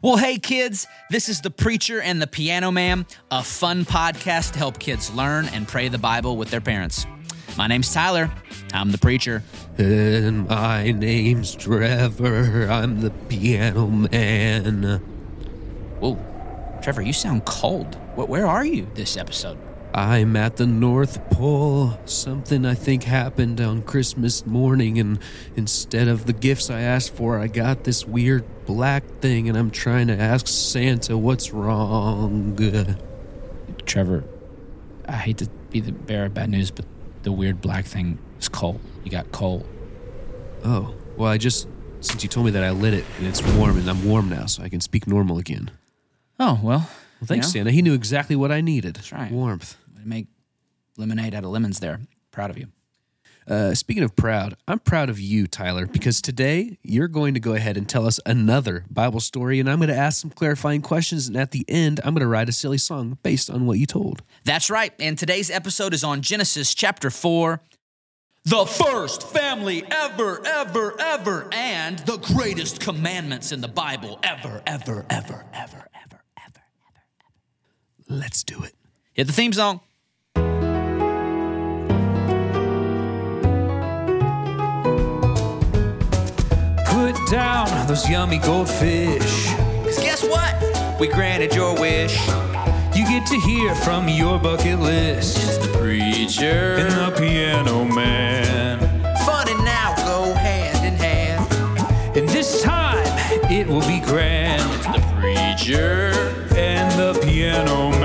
Well, hey, kids, this is The Preacher and the Piano Man, a fun podcast to help kids learn and pray the Bible with their parents. My name's Tyler. I'm the preacher. And my name's Trevor. I'm the piano man. Whoa, Trevor, you sound cold. Where are you this episode? I'm at the North Pole. Something I think happened on Christmas morning, and instead of the gifts I asked for, I got this weird black thing, and I'm trying to ask Santa what's wrong. Trevor, I hate to be the bearer of bad news, but the weird black thing is cold. You got cold. Oh, well, I just, since you told me that, I lit it, and it's warm, and I'm warm now, so I can speak normal again. Oh, well. Well, thanks, you know, Santa. He knew exactly what I needed. That's right. Warmth. make lemonade out of lemons there. Proud of you. Uh, speaking of proud, I'm proud of you, Tyler, because today you're going to go ahead and tell us another Bible story, and I'm going to ask some clarifying questions. And at the end, I'm going to write a silly song based on what you told. That's right. And today's episode is on Genesis chapter 4. The first family ever, ever, ever, and the greatest commandments in the Bible ever, ever, ever, ever, ever. Let's do it. Hit the theme song. Put down those yummy goldfish. Because guess what? We granted your wish. You get to hear from your bucket list. It's The preacher. And the piano man. Fun and now go hand in hand. And this time it will be grand. It's The preacher. And the piano man.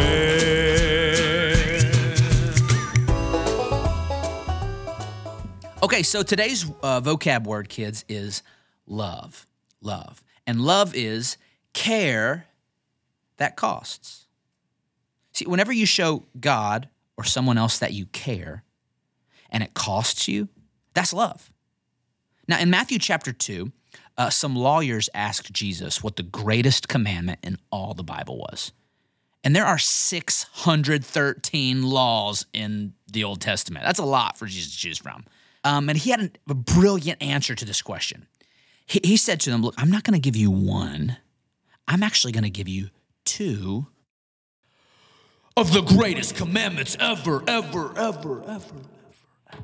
Okay, so today's uh, vocab word, kids, is love. Love. And love is care that costs. See, whenever you show God or someone else that you care and it costs you, that's love. Now, in Matthew chapter 2, uh, some lawyers asked Jesus what the greatest commandment in all the Bible was. And there are 613 laws in the Old Testament. That's a lot for Jesus to choose from. Um, and he had a brilliant answer to this question. He, he said to them, Look, I'm not going to give you one, I'm actually going to give you two of the greatest commandments ever, ever, ever, ever, ever, ever, ever, ever.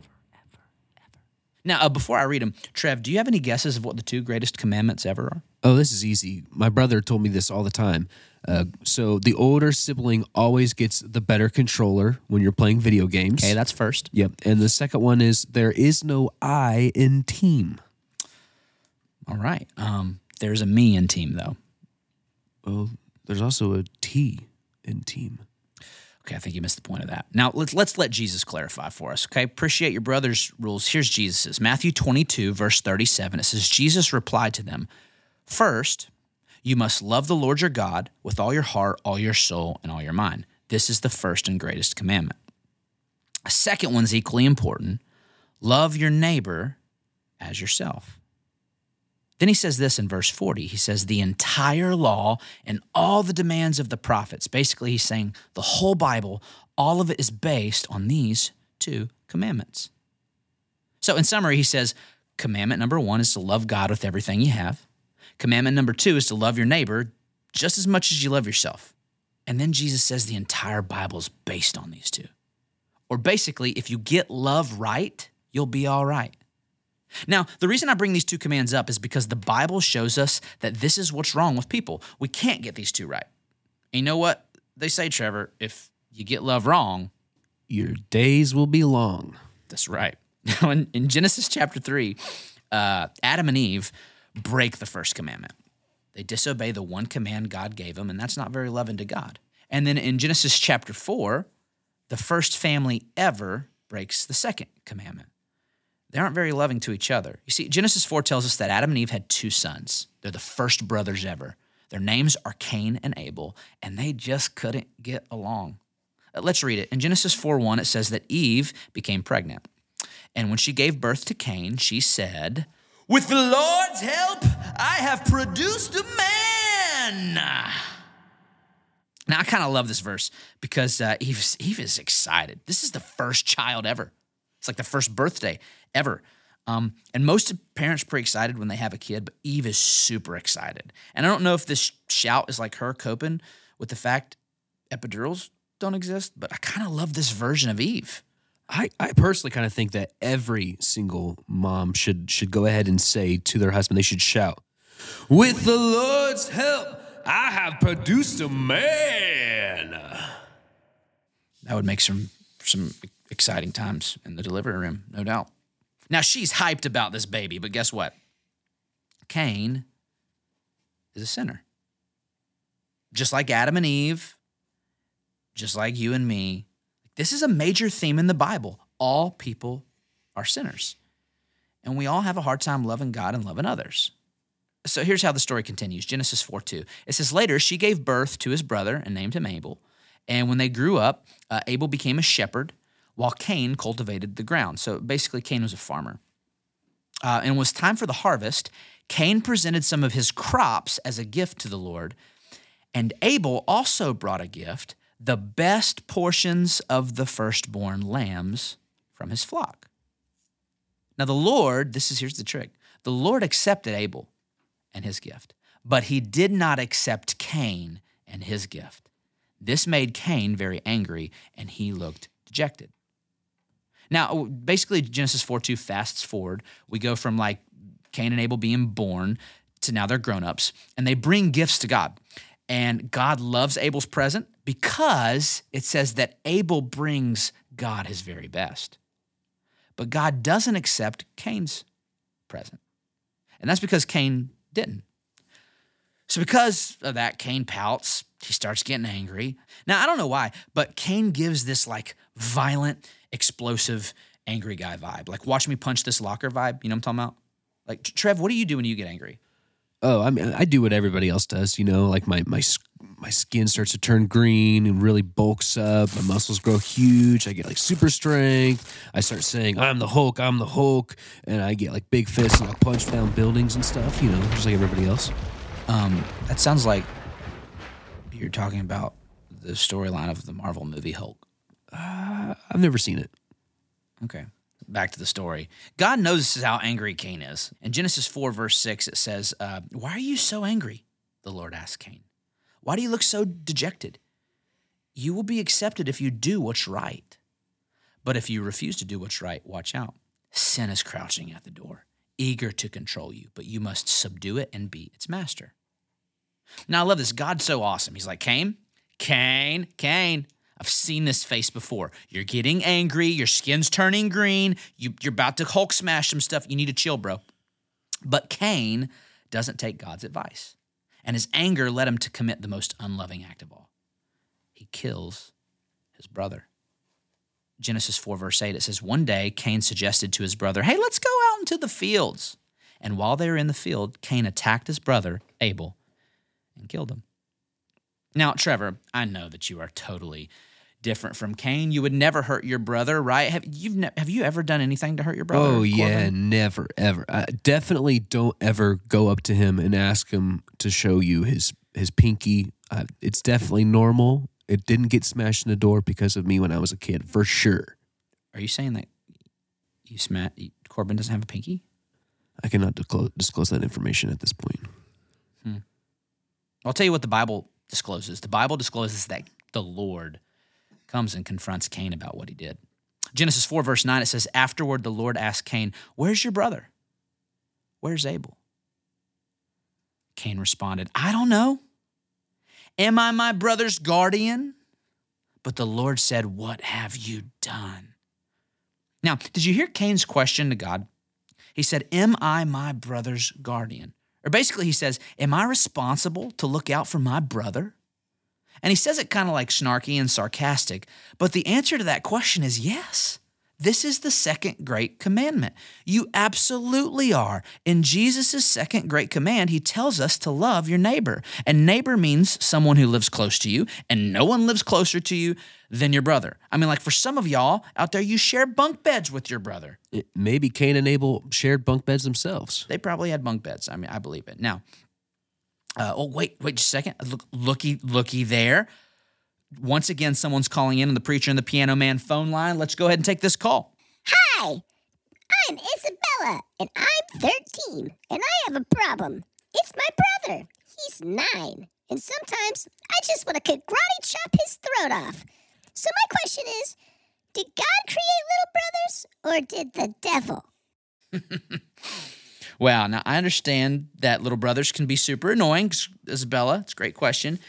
Now, uh, before I read them, Trev, do you have any guesses of what the two greatest commandments ever are? Oh, this is easy. My brother told me this all the time. Uh, so the older sibling always gets the better controller when you're playing video games. Okay, that's first. Yep. And the second one is there is no I in team. All right. Um, there's a me in team, though. Oh, there's also a T in team. Okay, I think you missed the point of that. Now let's let's let Jesus clarify for us. Okay, appreciate your brother's rules. Here's Jesus's Matthew 22 verse 37. It says Jesus replied to them, First, you must love the Lord your God with all your heart, all your soul, and all your mind. This is the first and greatest commandment. A second one's equally important: love your neighbor as yourself. Then he says this in verse 40. He says, The entire law and all the demands of the prophets. Basically, he's saying the whole Bible, all of it is based on these two commandments. So, in summary, he says, Commandment number one is to love God with everything you have. Commandment number two is to love your neighbor just as much as you love yourself. And then Jesus says the entire Bible is based on these two. Or basically, if you get love right, you'll be all right. Now, the reason I bring these two commands up is because the Bible shows us that this is what's wrong with people. We can't get these two right. And you know what they say, Trevor? If you get love wrong, Your days will be long. that's right. Now, in, in Genesis chapter 3, uh, Adam and Eve break the first commandment. They disobey the one command God gave them, and that's not very loving to God. And then in Genesis chapter 4, the first family ever breaks the second commandment. They aren't very loving to each other. You see, Genesis 4 tells us that Adam and Eve had two sons. They're the first brothers ever. Their names are Cain and Abel, and they just couldn't get along. Uh, Let's read it. In Genesis 4 1, it says that Eve became pregnant. And when she gave birth to Cain, she said, With the Lord's help, I have produced a man. Now, I kind of love this verse because uh, Eve, Eve is excited. This is the first child ever. It's like the first birthday ever. Um, and most parents are pretty excited when they have a kid, but Eve is super excited. And I don't know if this shout is like her coping with the fact epidurals don't exist, but I kind of love this version of Eve. I, I personally kind of think that every single mom should should go ahead and say to their husband, they should shout, With the Lord's help, I have produced a man. That would make some some exciting times in the delivery room, no doubt. Now she's hyped about this baby, but guess what? Cain is a sinner. Just like Adam and Eve, just like you and me. This is a major theme in the Bible. All people are sinners. And we all have a hard time loving God and loving others. So here's how the story continues Genesis 4 2. It says, Later, she gave birth to his brother and named him Abel. And when they grew up, uh, Abel became a shepherd while Cain cultivated the ground. So basically, Cain was a farmer. Uh, and it was time for the harvest. Cain presented some of his crops as a gift to the Lord. And Abel also brought a gift the best portions of the firstborn lambs from his flock. Now, the Lord, this is here's the trick the Lord accepted Abel and his gift, but he did not accept Cain and his gift. This made Cain very angry, and he looked dejected. Now, basically, Genesis 4 2 fasts forward. We go from like Cain and Abel being born to now they're grown ups, and they bring gifts to God. And God loves Abel's present because it says that Abel brings God his very best. But God doesn't accept Cain's present. And that's because Cain didn't. So, because of that, Cain pouts. He starts getting angry. Now, I don't know why, but Cain gives this like violent, explosive, angry guy vibe. Like, watch me punch this locker vibe. You know what I'm talking about? Like, Trev, what do you do when you get angry? Oh, I mean, I do what everybody else does. You know, like my my my skin starts to turn green and really bulks up. My muscles grow huge. I get like super strength. I start saying, "I'm the Hulk. I'm the Hulk," and I get like big fists and I punch down buildings and stuff. You know, just like everybody else. Um, that sounds like you're talking about the storyline of the Marvel movie Hulk. Uh, I've never seen it. Okay. Back to the story. God notices how angry Cain is. In Genesis 4, verse 6, it says, uh, Why are you so angry? The Lord asked Cain. Why do you look so dejected? You will be accepted if you do what's right. But if you refuse to do what's right, watch out. Sin is crouching at the door, eager to control you, but you must subdue it and be its master. Now, I love this. God's so awesome. He's like, Cain, Cain, Cain. I've seen this face before. You're getting angry. Your skin's turning green. You, you're about to Hulk smash some stuff. You need to chill, bro. But Cain doesn't take God's advice. And his anger led him to commit the most unloving act of all. He kills his brother. Genesis 4, verse 8, it says, One day Cain suggested to his brother, Hey, let's go out into the fields. And while they were in the field, Cain attacked his brother, Abel, and killed him. Now, Trevor, I know that you are totally different from Cain. You would never hurt your brother, right? Have you ne- have you ever done anything to hurt your brother? Oh yeah, Corbin? never ever. Uh, definitely don't ever go up to him and ask him to show you his his pinky. Uh, it's definitely normal. It didn't get smashed in the door because of me when I was a kid, for sure. Are you saying that you smat Corbin doesn't have a pinky? I cannot disclose, disclose that information at this point. I'll tell you what the Bible discloses. The Bible discloses that the Lord comes and confronts Cain about what he did. Genesis 4, verse 9, it says, Afterward, the Lord asked Cain, Where's your brother? Where's Abel? Cain responded, I don't know. Am I my brother's guardian? But the Lord said, What have you done? Now, did you hear Cain's question to God? He said, Am I my brother's guardian? Or basically, he says, Am I responsible to look out for my brother? And he says it kind of like snarky and sarcastic, but the answer to that question is yes. This is the second great commandment. You absolutely are. In Jesus' second great command, he tells us to love your neighbor. And neighbor means someone who lives close to you, and no one lives closer to you than your brother. I mean, like for some of y'all out there, you share bunk beds with your brother. It, maybe Cain and Abel shared bunk beds themselves. They probably had bunk beds. I mean, I believe it. Now, uh, oh wait, wait just a second. Look, looky, looky there. Once again, someone's calling in on the preacher and the piano man phone line. Let's go ahead and take this call. Hi, I'm Isabella, and I'm 13, and I have a problem. It's my brother. He's nine, and sometimes I just want to karate chop his throat off. So my question is Did God create little brothers, or did the devil? Well, now I understand that little brothers can be super annoying, Isabella. It's a great question.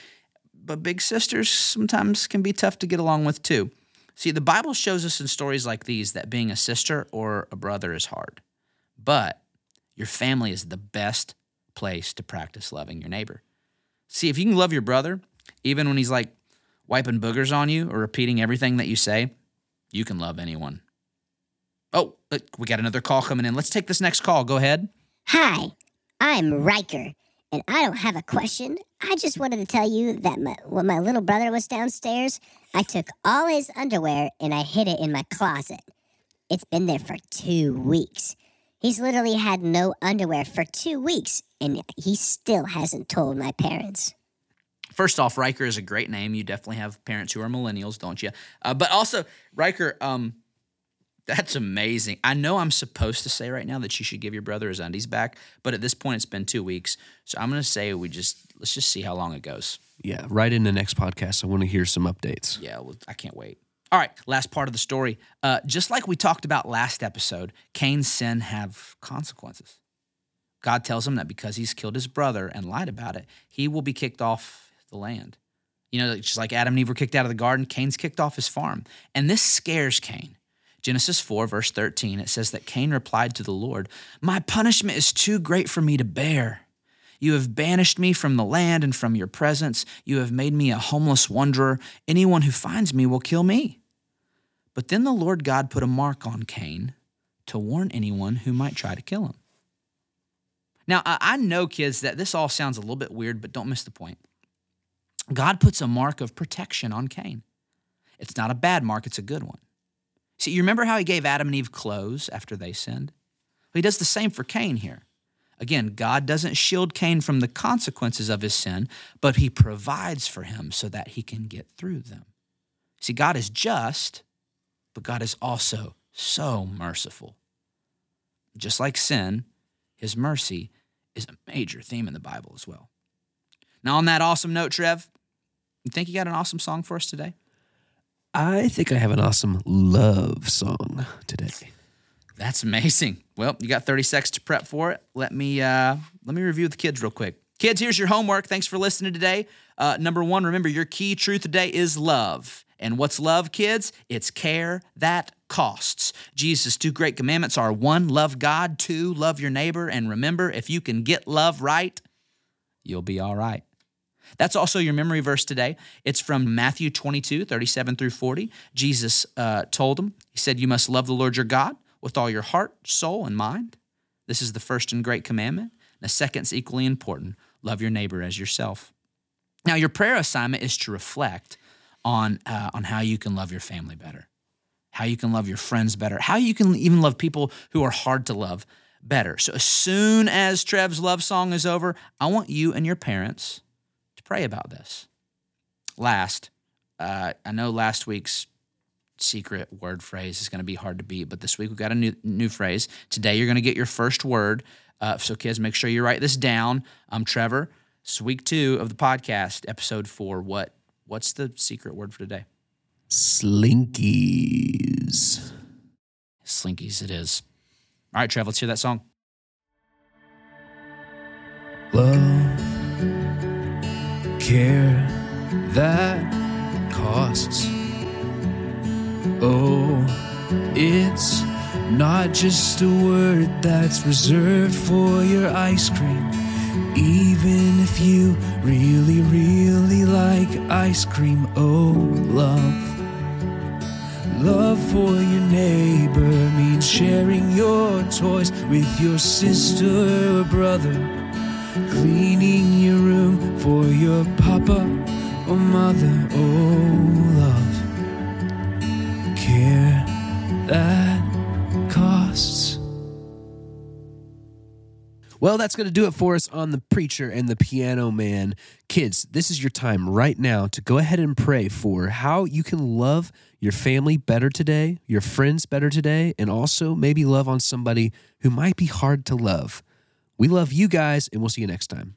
But big sisters sometimes can be tough to get along with too. See, the Bible shows us in stories like these that being a sister or a brother is hard. But your family is the best place to practice loving your neighbor. See, if you can love your brother, even when he's like wiping boogers on you or repeating everything that you say, you can love anyone. Oh, look, we got another call coming in. Let's take this next call. Go ahead. Hi, I'm Riker, and I don't have a question. I just wanted to tell you that my, when my little brother was downstairs, I took all his underwear and I hid it in my closet. It's been there for two weeks. He's literally had no underwear for two weeks, and he still hasn't told my parents. First off, Riker is a great name. You definitely have parents who are millennials, don't you? Uh, but also, Riker, um, that's amazing. I know I'm supposed to say right now that you should give your brother his undies back, but at this point, it's been two weeks, so I'm going to say we just let's just see how long it goes. Yeah, right in the next podcast. I want to hear some updates. Yeah, well, I can't wait. All right, last part of the story. Uh, just like we talked about last episode, Cain's sin have consequences. God tells him that because he's killed his brother and lied about it, he will be kicked off the land. You know, just like Adam and Eve were kicked out of the garden, Cain's kicked off his farm. And this scares Cain. Genesis 4, verse 13, it says that Cain replied to the Lord, My punishment is too great for me to bear. You have banished me from the land and from your presence. You have made me a homeless wanderer. Anyone who finds me will kill me. But then the Lord God put a mark on Cain to warn anyone who might try to kill him. Now, I know, kids, that this all sounds a little bit weird, but don't miss the point. God puts a mark of protection on Cain. It's not a bad mark, it's a good one. See, you remember how he gave Adam and Eve clothes after they sinned? Well, he does the same for Cain here. Again, God doesn't shield Cain from the consequences of his sin, but he provides for him so that he can get through them. See, God is just, but God is also so merciful. Just like sin, his mercy is a major theme in the Bible as well. Now, on that awesome note, Trev, you think you got an awesome song for us today? I think I have an awesome love song today. That's amazing. Well, you got 30 seconds to prep for it. Let me uh, let me review the kids real quick. Kids, here's your homework. Thanks for listening today. Uh, number one, remember your key truth today is love. And what's love, kids? It's care that costs. Jesus' two great commandments are one, love God, two, love your neighbor. And remember, if you can get love right, you'll be all right. That's also your memory verse today. It's from Matthew 22, 37 through 40. Jesus uh, told them, He said, You must love the Lord your God with all your heart, soul, and mind. This is the first and great commandment. The second's equally important love your neighbor as yourself. Now, your prayer assignment is to reflect on, uh, on how you can love your family better, how you can love your friends better, how you can even love people who are hard to love better. So, as soon as Trev's love song is over, I want you and your parents pray about this. Last, uh, I know last week's secret word phrase is going to be hard to beat, but this week we've got a new, new phrase. Today you're going to get your first word. Uh, so, kids, make sure you write this down. I'm Trevor. It's week two of the podcast, episode four. What What's the secret word for today? Slinkies. Slinkies, it is. All right, Trev, let's hear that song. Love, care, that costs. Oh, it's not just a word that's reserved for your ice cream. Even if you really, really like ice cream, oh, love. Love for your neighbor means sharing your toys with your sister or brother. Cleaning your room for your papa or mother, oh, love. Care that costs. Well, that's going to do it for us on the preacher and the piano man. Kids, this is your time right now to go ahead and pray for how you can love your family better today, your friends better today, and also maybe love on somebody who might be hard to love. We love you guys, and we'll see you next time.